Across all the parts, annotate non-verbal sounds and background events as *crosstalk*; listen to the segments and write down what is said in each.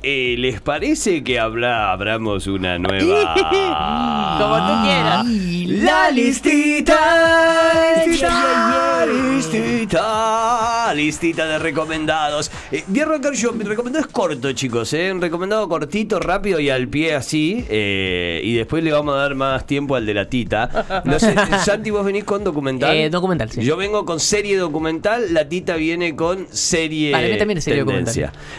Eh, ¿Les parece que habla, abramos una nueva... *laughs* Como tú quieras. La listita, listita, listita, listita de recomendados. Eh, voy a arrancar yo, mi recomendado es corto, chicos, eh, un recomendado cortito, rápido y al pie así, eh, y después le vamos a dar más tiempo al de la tita. No sé, *laughs* Santi, vos venís con documental. Eh, documental, sí. Yo vengo con serie documental, la tita viene con serie Para mí también es serie.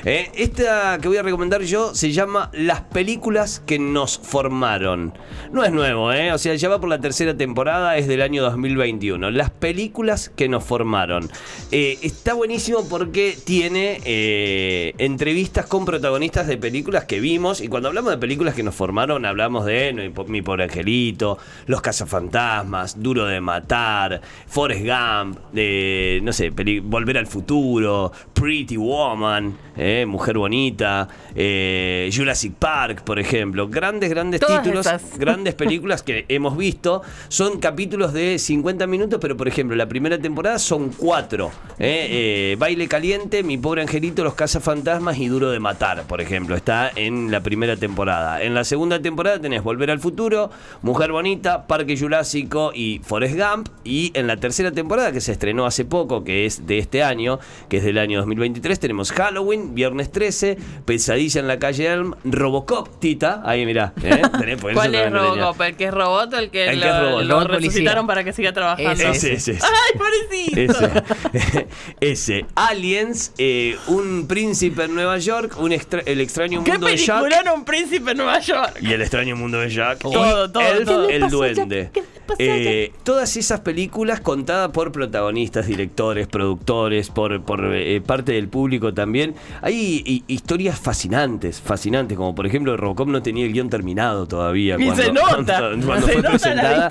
Eh, esta que voy a recomendar yo se llama Las películas que nos formaron. No es nuevo, ¿eh? O sea, ya va por la tercera temporada, es del año 2021. Las películas que nos formaron. Eh, está buenísimo porque tiene eh, entrevistas con protagonistas de películas que vimos. Y cuando hablamos de películas que nos formaron, hablamos de Mi Pobre Angelito, Los Cazafantasmas, Duro de Matar, Forrest Gump, de, no sé, Volver al Futuro, Pretty Woman, eh, Mujer Bonita, eh, Jurassic Park, por ejemplo. Grandes, grandes Todas títulos, esas. *laughs* grandes películas que hemos visto. Son capítulos de 50 minutos, pero por ejemplo, la primera temporada son cuatro. eh, eh, Baile Caliente, Mi Pobre Angelito, Los Cazafantasmas y Duro de Matar, por ejemplo. Está en la primera temporada. En la segunda temporada tenés Volver al Futuro, Mujer Bonita, Parque Jurásico y Forrest Gump. Y en la tercera temporada, que se estrenó hace poco, que es de este año, que es del año 2023, tenemos Halloween, Viernes 13, Pesadilla en la calle Elm, Robocop, Tita. Ahí mirá. ¿eh? *laughs* Tenés, por eso ¿Cuál es tenía. Robocop? ¿El que es robot o el que, El lo, que es robot. lo resucitaron para que siga trabajando? Ese. Ese, ese. ¡Ay, pobrecito! Ese. *laughs* Ese. Aliens, eh, un príncipe en Nueva York, un extra- el extraño ¿Qué mundo de Jack. película un príncipe en Nueva York? Y el extraño mundo de Jack. Todo, todo, Elf, todo. ¿Qué le el duende. Jack? ¿Qué le pasó a Eh, todas esas películas contadas por protagonistas, directores, productores, por, por eh, parte del público también. Hay hi- historias fascinantes, fascinantes, como por ejemplo Robocop no tenía el guion terminado todavía. Y se nota, cuando- *laughs* cuando se fue nota la presentada,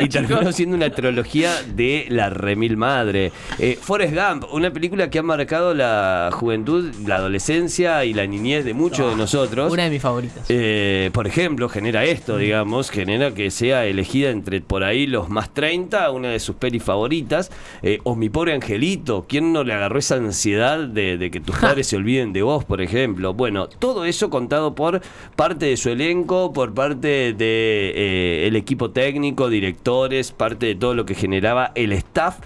y terminó chicos. siendo una trilogía de la remil madre. Eh, Forrest Gump, una película que ha marcado la juventud, la adolescencia y la niñez de muchos de nosotros. Una de mis favoritas. Eh, por ejemplo, genera esto, digamos, genera que sea elegida entre por ahí los más 30, una de sus pelis favoritas, eh, o Mi pobre angelito, ¿quién no le agarró esa ansiedad de, de que tus padres se olviden de vos, por ejemplo? Bueno, todo eso contado por parte de su elenco, por parte de eh, el equipo técnico, directores, parte de todo lo que generaba el staff.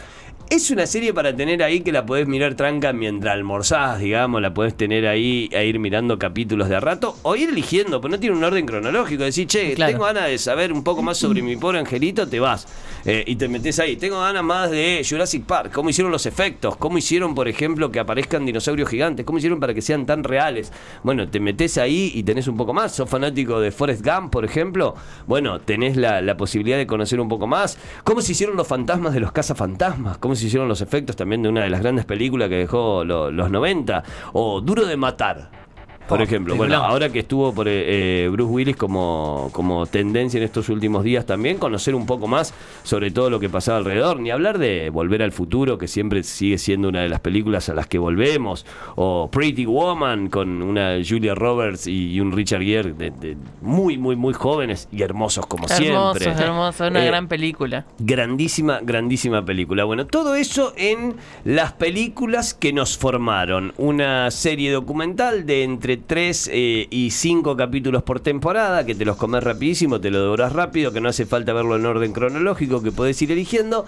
Es una serie para tener ahí que la podés mirar tranca mientras almorzás, digamos, la podés tener ahí a ir mirando capítulos de a rato o ir eligiendo, pero no tiene un orden cronológico. Decir, che, Claro. tengo ganas de saber un poco más sobre mi pobre angelito, te vas eh, y te metes ahí. Tengo ganas más de Jurassic Park, cómo hicieron los efectos, cómo hicieron, por ejemplo, que aparezcan dinosaurios gigantes, cómo hicieron para que sean tan reales. Bueno, te metes ahí y tenés un poco más. ¿Sos fanático de Forrest Gump, por ejemplo? Bueno, tenés la, posibilidad de conocer un poco más. ¿Cómo se hicieron los fantasmas de los cazafantasmas? ¿Cómo se hicieron los efectos también de una de las grandes películas que dejó lo- los 90? O Duro de Matar. Por ejemplo, bueno, ahora que estuvo por eh, eh, Bruce Willis como, como tendencia en estos últimos días también, conocer un poco más sobre todo lo que pasaba alrededor, ni hablar de Volver al Futuro, que siempre sigue siendo una de las películas a las que volvemos, o Pretty Woman con una Julia Roberts y, un Richard Gere de, de muy, muy, muy jóvenes y hermosos como siempre. hermoso, una Eh, gran película. Grandísima, grandísima película. Bueno, todo eso en las películas que nos formaron. Una serie documental de entre 3 y 5 capítulos por temporada, que te los comes rapidísimo, te lo devoras rápido, que no hace falta verlo en orden cronológico, que podés ir eligiendo.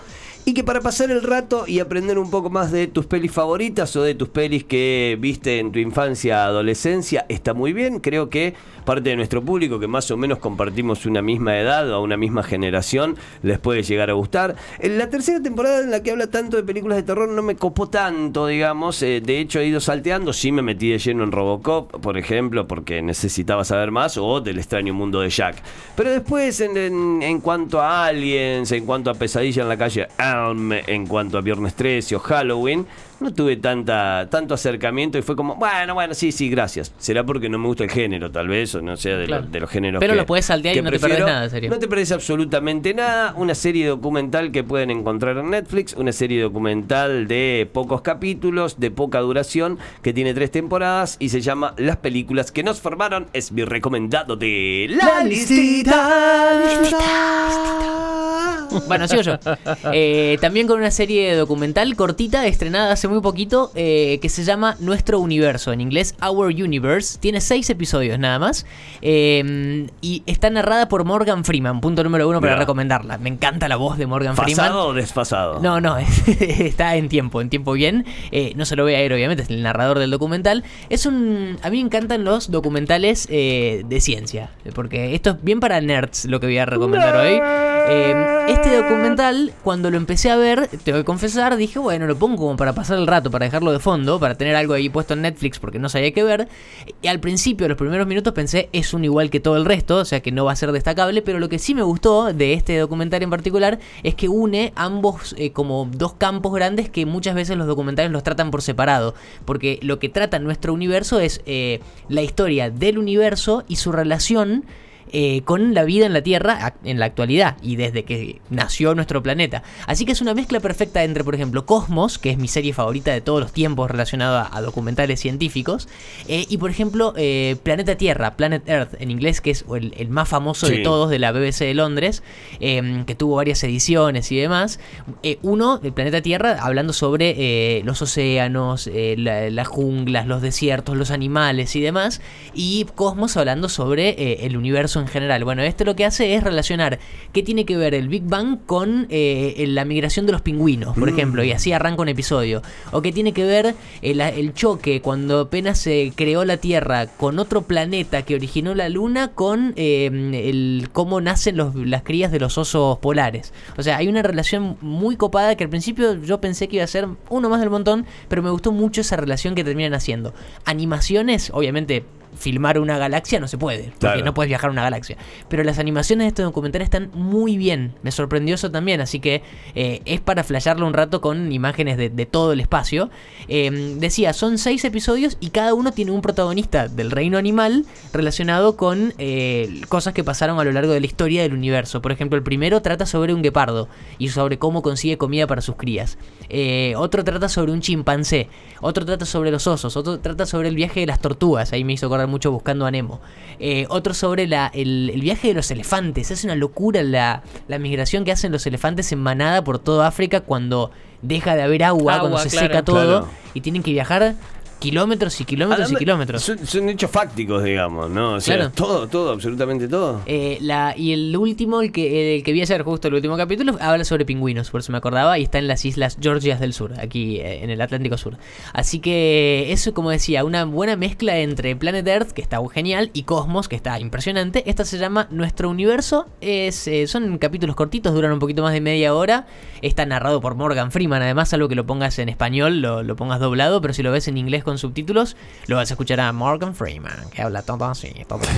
Y que para pasar el rato y aprender un poco más de tus pelis favoritas o de tus pelis que viste en tu infancia, adolescencia, está muy bien. Creo que parte de nuestro público, que más o menos compartimos una misma edad o una misma generación, les puede llegar a gustar. La tercera temporada en la que habla tanto de películas de terror no me copó tanto, digamos. Eh, de hecho, he ido salteando. Sí me metí de lleno en Robocop, por ejemplo, porque necesitaba saber más, o del extraño mundo de Jack. Pero después, en, cuanto a Aliens, en cuanto a Pesadilla en la calle En cuanto a Viernes 13 o Halloween, no tuve tanta, tanto acercamiento y fue como, bueno, bueno, sí, sí, gracias. Será porque no me gusta el género, tal vez, o no sea de, Claro. lo- de los géneros Pero que- lo podés saltear y no te perdés nada, en serio. No te perdés absolutamente nada. Una serie documental que pueden encontrar en Netflix, una serie documental de pocos capítulos, de poca duración, que tiene tres temporadas y se llama Las películas que nos formaron. Es mi recomendado de La, listita. listita. Bueno, sigo yo. Eh, también con una serie documental cortita, estrenada hace muy poquito, eh, que se llama Nuestro Universo, en inglés Our Universe. Tiene seis episodios nada más. eh, y está narrada por Morgan Freeman, punto número uno para recomendarla. Me encanta la voz de Morgan Freeman. ¿Pasado o desfasado? No, no, *laughs* está en tiempo, en tiempo bien. Eh, no se lo voy a ir, obviamente, es el narrador del documental. Es un. A mí me encantan los documentales eh, de ciencia, porque esto es bien para nerds lo que voy a recomendar hoy. Eh, este documental, cuando lo empecé a ver, te voy a confesar, dije, bueno, lo pongo como para pasar el rato, para dejarlo de fondo, para tener algo ahí puesto en Netflix, porque no sabía qué ver. Y al principio, los primeros minutos, pensé, es un igual que todo el resto, o sea que no va a ser destacable, pero lo que sí me gustó de este documental en particular es que une ambos eh, como dos campos grandes que muchas veces los documentales los tratan por separado, porque lo que trata nuestro universo es eh, la historia del universo y su relación eh, con la vida en la Tierra en la actualidad y desde que nació nuestro planeta. Así que es una mezcla perfecta entre, por ejemplo, Cosmos, que es mi serie favorita de todos los tiempos relacionada a, documentales científicos, eh, y por ejemplo eh, Planeta Tierra, Planet Earth en inglés, que es el, el más famoso de todos de la BBC de Londres, eh, que tuvo varias ediciones y demás. Uno, el Planeta Tierra, hablando sobre los océanos, la- las junglas, los desiertos, los animales y demás. Y Cosmos hablando sobre el universo en general. Bueno, esto lo que hace es relacionar qué tiene que ver el Big Bang con eh, la migración de los pingüinos, por ejemplo, y así arranca un episodio. O qué tiene que ver el, el choque cuando apenas se creó la Tierra con otro planeta que originó la Luna con eh, el cómo nacen los- las crías de los osos polares. O sea, hay una relación muy copada que al principio yo pensé que iba a ser uno más del montón, pero me gustó mucho esa relación que terminan haciendo. Animaciones, obviamente. Filmar una galaxia no se puede, porque Claro. no puedes viajar a una galaxia. Pero las animaciones de este documental están muy bien. Me sorprendió eso también, así que eh, es para flashearlo un rato con imágenes de, de todo el espacio. Eh, decía, son seis episodios y cada uno tiene un protagonista del reino animal relacionado con eh, cosas que pasaron a lo largo de la historia del universo. Por ejemplo, el primero trata sobre un guepardo y sobre cómo consigue comida para sus crías. Otro trata sobre un chimpancé. Otro trata sobre los osos. Otro trata sobre el viaje de las tortugas. Ahí me hizo mucho buscando a Nemo. Eh, otro sobre la, el, el viaje de los elefantes. Es una locura la, la migración que hacen los elefantes en manada por toda África cuando deja de haber agua, Agua, cuando se claro. seca todo Claro. y tienen que viajar kilómetros y kilómetros y kilómetros. Son, son hechos fácticos, digamos, ¿no? O sea, Claro. todo, todo, absolutamente todo. Eh, la, y el último, el que, el que vi ayer, justo el último capítulo, habla sobre pingüinos, por eso me acordaba, y está en las islas Georgias del Sur, aquí eh, en el Atlántico Sur. Así que eso, como decía, una buena mezcla entre Planet Earth, que está genial, y Cosmos, que está impresionante. Esta se llama Nuestro Universo, es, eh, son capítulos cortitos, duran un poquito más de media hora. Está narrado por Morgan Freeman, además, algo que lo pongas en español, lo, lo pongas doblado, pero si lo ves en inglés con subtítulos, lo vas a escuchar a Morgan Freeman, que habla todo así, todo bien.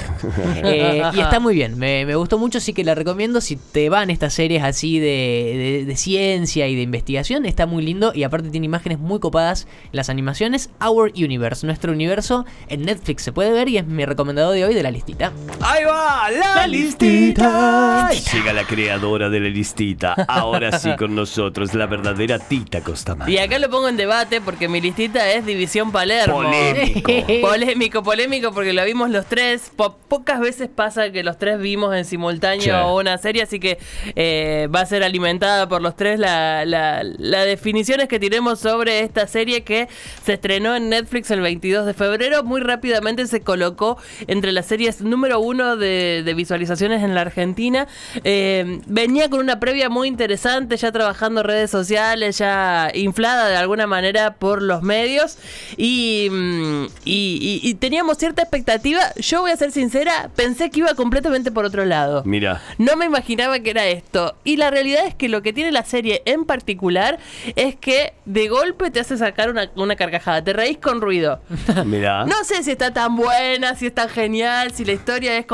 *laughs* Eh, y está muy bien, me, me gustó mucho, así que la recomiendo. Si te van estas series así de, de- de ciencia y de investigación, está muy lindo y aparte tiene imágenes muy copadas. Las animaciones, Our Universe, nuestro universo en Netflix se puede ver y es mi recomendado de hoy de la listita. ¡Ahí va! ¡La, listita! Llega la creadora de la listita. Ahora sí con nosotros, la verdadera Tita Costamar. Y acá lo pongo en debate porque mi listita es División Palermo. Polémico. *laughs* Polémico, polémico, porque lo vimos los tres. Po- pocas veces pasa que los tres vimos en simultáneo Sí. una serie, así que eh, va a ser alimentada por los tres la, la, la definiciones que tenemos sobre esta serie que se estrenó en Netflix el 22 de febrero. Muy rápidamente se colocó entre las series número uno de, de visualizaciones en la Argentina. Eh, venía con una previa muy interesante, ya trabajando redes sociales, ya inflada de alguna manera por los medios. Y, mm, y- y- y teníamos cierta expectativa. Yo voy a ser sincera, pensé que iba completamente por otro lado. Mira, No me imaginaba que era esto. Y la realidad es que lo que tiene la serie en particular es que de golpe te hace sacar una, una carcajada. Te reís con ruido. *laughs* mira. No sé si está tan buena, si es tan genial, si la historia es...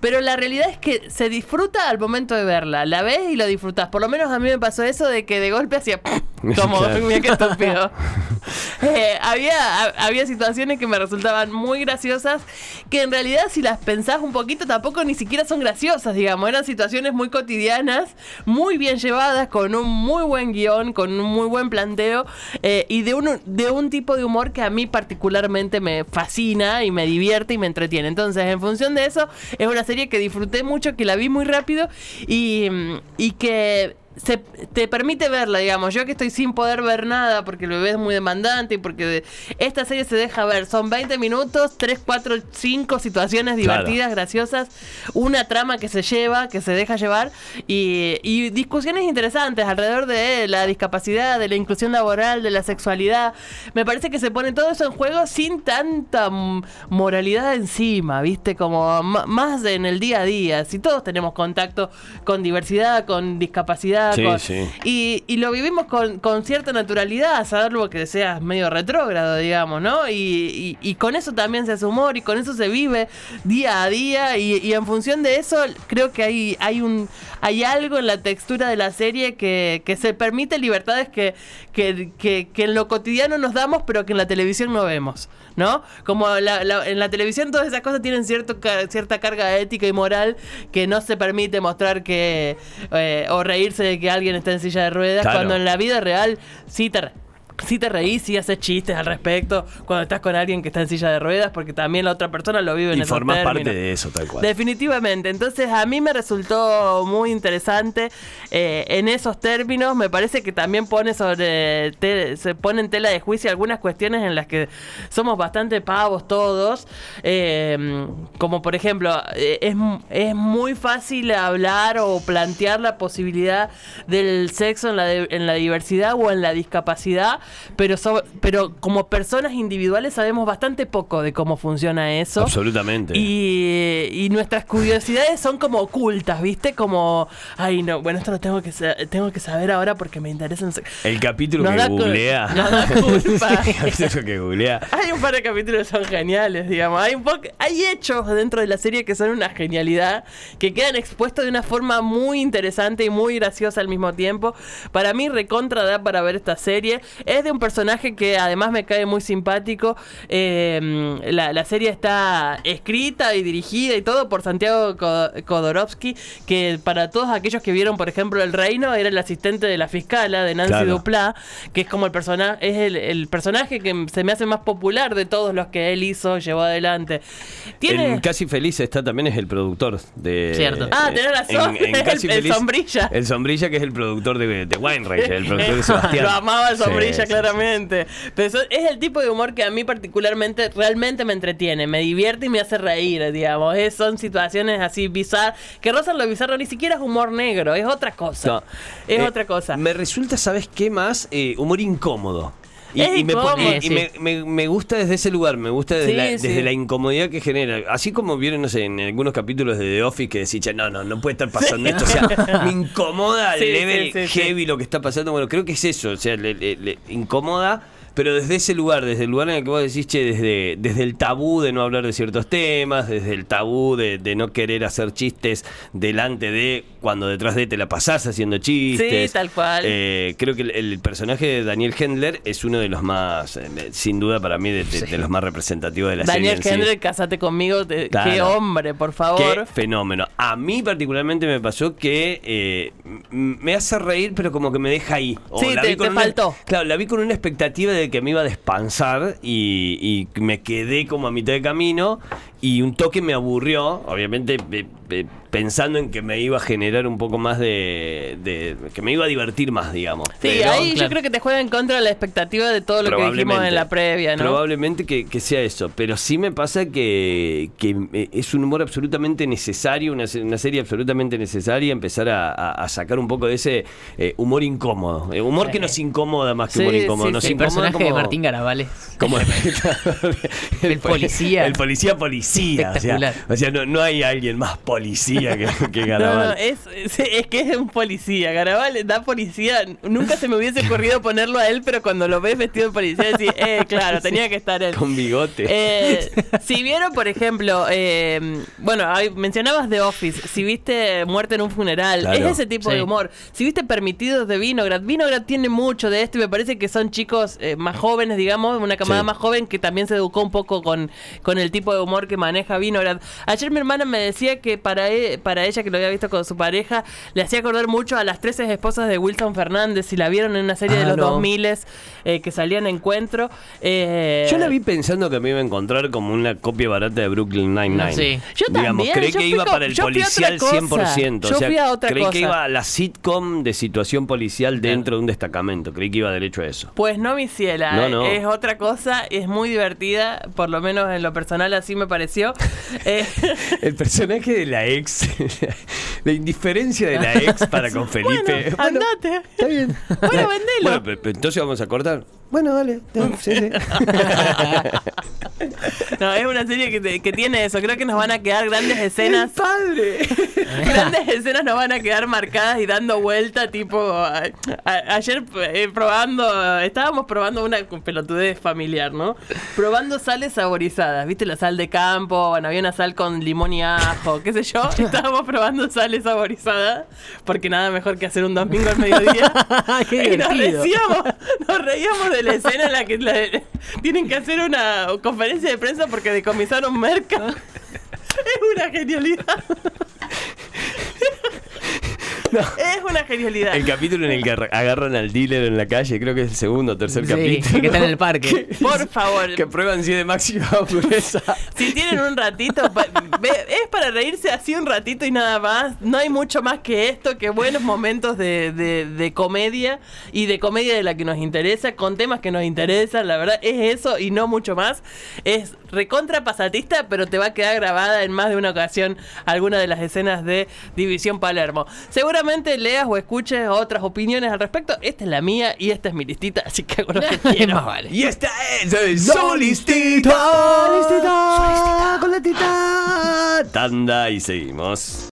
Pero la realidad es que se disfruta al momento de verla. La ves y lo disfrutas. Por lo menos a mí me pasó eso de que de golpe hacía... *laughs* *laughs* Como, *laughs* mira qué estúpido. *laughs* Eh, había, ha- había situaciones que me resultaban muy graciosas, que en realidad si las pensás un poquito tampoco ni siquiera son graciosas, digamos. Eran situaciones muy cotidianas, muy bien llevadas, con un muy buen guion, con un muy buen planteo eh, y de un, de un tipo de humor que a mí particularmente me fascina y me divierte y me entretiene. Entonces, en función de eso, es una serie que disfruté mucho, que la vi muy rápido y, y que se, te permite verla, digamos. Yo que estoy sin poder ver nada porque el bebé es muy demandante y porque de- esta serie se deja ver. Son 20 minutos, 3, 4, 5 situaciones Claro. divertidas, graciosas, una trama que se lleva, que se deja llevar y, y discusiones interesantes alrededor de la discapacidad, de la inclusión laboral, de la sexualidad. Me parece que se pone todo eso en juego sin tanta moralidad encima, ¿viste? Como más en el día a día. Si todos tenemos contacto con diversidad, con discapacidad, Sí, con- sí. y, y lo vivimos con, con cierta naturalidad, salvo que seas medio retrógrado, digamos, ¿no? Y, y- y con eso también se hace humor y con eso se vive día a día y, en función de eso creo que hay, hay, un, hay algo en la textura de la serie que, que se permite libertades que, que, que- que en lo cotidiano nos damos pero que en la televisión no vemos, ¿no? Como la- la- en la televisión todas esas cosas tienen cierto, cierta carga ética y moral que no se permite mostrar que eh, o reírse de que alguien está en silla de ruedas Claro. cuando en la vida real sí te, sí te reís, sí haces chistes al respecto cuando estás con alguien que está en silla de ruedas porque también la otra persona lo vive en Y esos formás parte términos. de eso, tal cual. Definitivamente. Entonces a mí me resultó muy interesante eh, en esos términos. Me parece que también pone sobre te- se pone en tela de juicio algunas cuestiones en las que somos bastante pavos todos. Eh, como por ejemplo, eh, es, es muy fácil hablar o plantear la posibilidad del sexo en la, de- en la diversidad o en la discapacidad, pero, so- pero como personas individuales sabemos bastante poco de cómo funciona eso. Absolutamente. Y, y nuestras curiosidades son como ocultas, ¿viste? Como, ay, no, bueno, esto lo tengo que, tengo que saber ahora porque me interesa. El capítulo Nos que da googlea. nos da *laughs* culpa. El capítulo que googlea. Hay un par de capítulos que son geniales, digamos. Hay, un hay hechos dentro de la serie que son una genialidad, que quedan expuestos de una forma muy interesante y muy graciosa al mismo tiempo. Para mí, recontra da para ver esta serie. Es de un personaje que además me cae muy simpático. Eh, la, la serie está escrita y dirigida y todo por Santiago Ko- Kodorovsky, que para todos aquellos que vieron, por ejemplo, El Reino, era el asistente de la fiscala, de Nancy Claro. Duplá, que es como el personaje, es el, el personaje que se me hace más popular de todos los que él hizo, llevó adelante. Tiene. En Casi Feliz está también es el productor de. Cierto. Ah, tenés razón. *laughs* El- el Sombrilla. El Sombrilla, que es el productor de, de Wine el productor de *laughs* Sebastián. Lo amaba el sombrilla, sí, claramente. Pero eso- es el tipo de humor que a mí particularmente realmente me entretiene, me divierte y me hace reír, digamos. Es- son situaciones así bizarras, que rozan lo bizarro, ni siquiera es humor negro, es otra cosa. No. Es Eh, otra cosa. Me resulta, ¿sabes qué más? Eh, humor incómodo. Y, y me, pone- y me, me- me gusta desde ese lugar, me gusta desde, Sí, la, sí. desde la incomodidad que genera. Así como vieron, no sé, en algunos capítulos de The Office que decís, "Che, no, no, no puede estar pasando esto. O sea, *laughs* me incomoda el level heavy lo que está pasando. Bueno, creo que es eso, o sea, le, le- le incomoda. Pero desde ese lugar, desde el lugar en el que vos decís, che, desde, desde el tabú de no hablar de ciertos temas, desde el tabú de, de no querer hacer chistes delante de cuando detrás de te la pasás haciendo chistes. Sí, tal cual. Eh, creo que el, el personaje de Daniel Hendler es uno de los más, eh, sin duda para mí, de, de- de los más representativos de la Daniel serie. sí. Hendler, casate conmigo. te- Claro. Qué hombre, por favor. Qué fenómeno. A mí particularmente me pasó que eh, me hace reír, pero como que me deja ahí. O Sí, la te- vi con te una- faltó. Claro, la vi con una expectativa de que me iba a despansar y, me quedé como a mitad de camino y un toque me aburrió, obviamente eh, pensando en que me iba a generar un poco más de, de- que me iba a divertir más, digamos. Sí, Pero- ahí yo creo que te juega en contra la expectativa de todo lo que dijimos en la previa, ¿no? Probablemente que, que sea eso, pero sí me pasa que, que eh, es un humor absolutamente necesario, una, se- una serie absolutamente necesaria, empezar a, a- a sacar un poco de ese eh, humor incómodo, eh, humor que nos incomoda más que Sí, humor incómodo, sí, nos sí. El incomoda personaje de como- Martín Garabales. como *laughs* *laughs* El policía. el policía policía o sea, Espectacular. o sea no, no hay alguien más policía policía que, *laughs* que No, Garabal. no, es, es, es que es un policía. Garabal da policía. Nunca se me hubiese ocurrido ponerlo a él, pero cuando lo ves vestido de policía, decís, eh, claro, tenía que estar él. Con bigote. Eh, si vieron, por ejemplo, eh, bueno, hay- mencionabas The Office, si viste Muerte en un funeral, Claro. es ese tipo Sí. de humor. Si viste Permitidos de Vinograd, Vinograd tiene mucho de esto y me parece que son chicos eh, más jóvenes, digamos, una camada Sí. más joven que también se educó un poco con, con el tipo de humor que maneja Vinograd. Ayer mi hermana me decía que para, para ella, que lo había visto con su pareja, le hacía acordar mucho a las 13 esposas de Wilson Fernández, si la vieron en una serie de Ah, los no. 2000 eh, que salía en encuentro. eh, Yo la vi pensando que me iba a encontrar como una copia barata de Brooklyn Nine-Nine. Sí. Yo Digamos, también, creí yo que iba para el yo fui a otra policial cosa. 100%. Yo o sea, fui a otra creí que iba a la sitcom de situación policial dentro de un destacamento. Creí que iba derecho a eso. Pues no, mi ciela, No, no. es otra cosa, es muy divertida, por lo menos en lo personal así me pareció. *laughs* Eh, El personaje de la ex, *laughs* la indiferencia de la ex para *laughs* con Felipe. bueno, andate. Está bien. Bueno, vendelo. Bueno, entonces vamos a cortar. Bueno, dale. dale, *laughs* sí, sí. No, es una serie que, te- que tiene eso, creo que nos van a quedar grandes escenas. ¡Padre! Grandes escenas nos van a quedar marcadas y dando vuelta, tipo, a- a- ayer eh, probando, estábamos probando una pelotudez familiar, ¿no? Probando sales saborizadas, ¿viste? La sal de campo, bueno, había una sal con limón y ajo, qué sé yo. Estábamos probando sales saborizadas, porque nada mejor que hacer un domingo al mediodía. *laughs* Y nos reíamos, nos reíamos de la escena en la que la- tienen que hacer una conferencia de prensa porque decomisaron merca. *laughs* Es una genialidad. Es una genialidad. El capítulo en el que agar- agarran al dealer en la calle, creo que es el segundo o tercer Sí, capítulo. que está en el *laughs* parque. Por favor. Que prueban si es de máxima *laughs* pureza. Si tienen un ratito, es para reírse así un ratito y nada más. No hay mucho más que esto, que buenos momentos de, de- de comedia y de comedia de la que nos interesa, con temas que nos interesan. La verdad es eso y no mucho más. Es recontra pasatista, pero te va a quedar grabada en más de una ocasión alguna de las escenas de División Palermo. Seguramente leas o escuches otras opiniones al respecto. Esta es la mía y esta es mi listita, así que hago lo que *laughs* quiero. Más vale. Y esta es el Solistita. Solistita. Con la tita. Tanda y seguimos.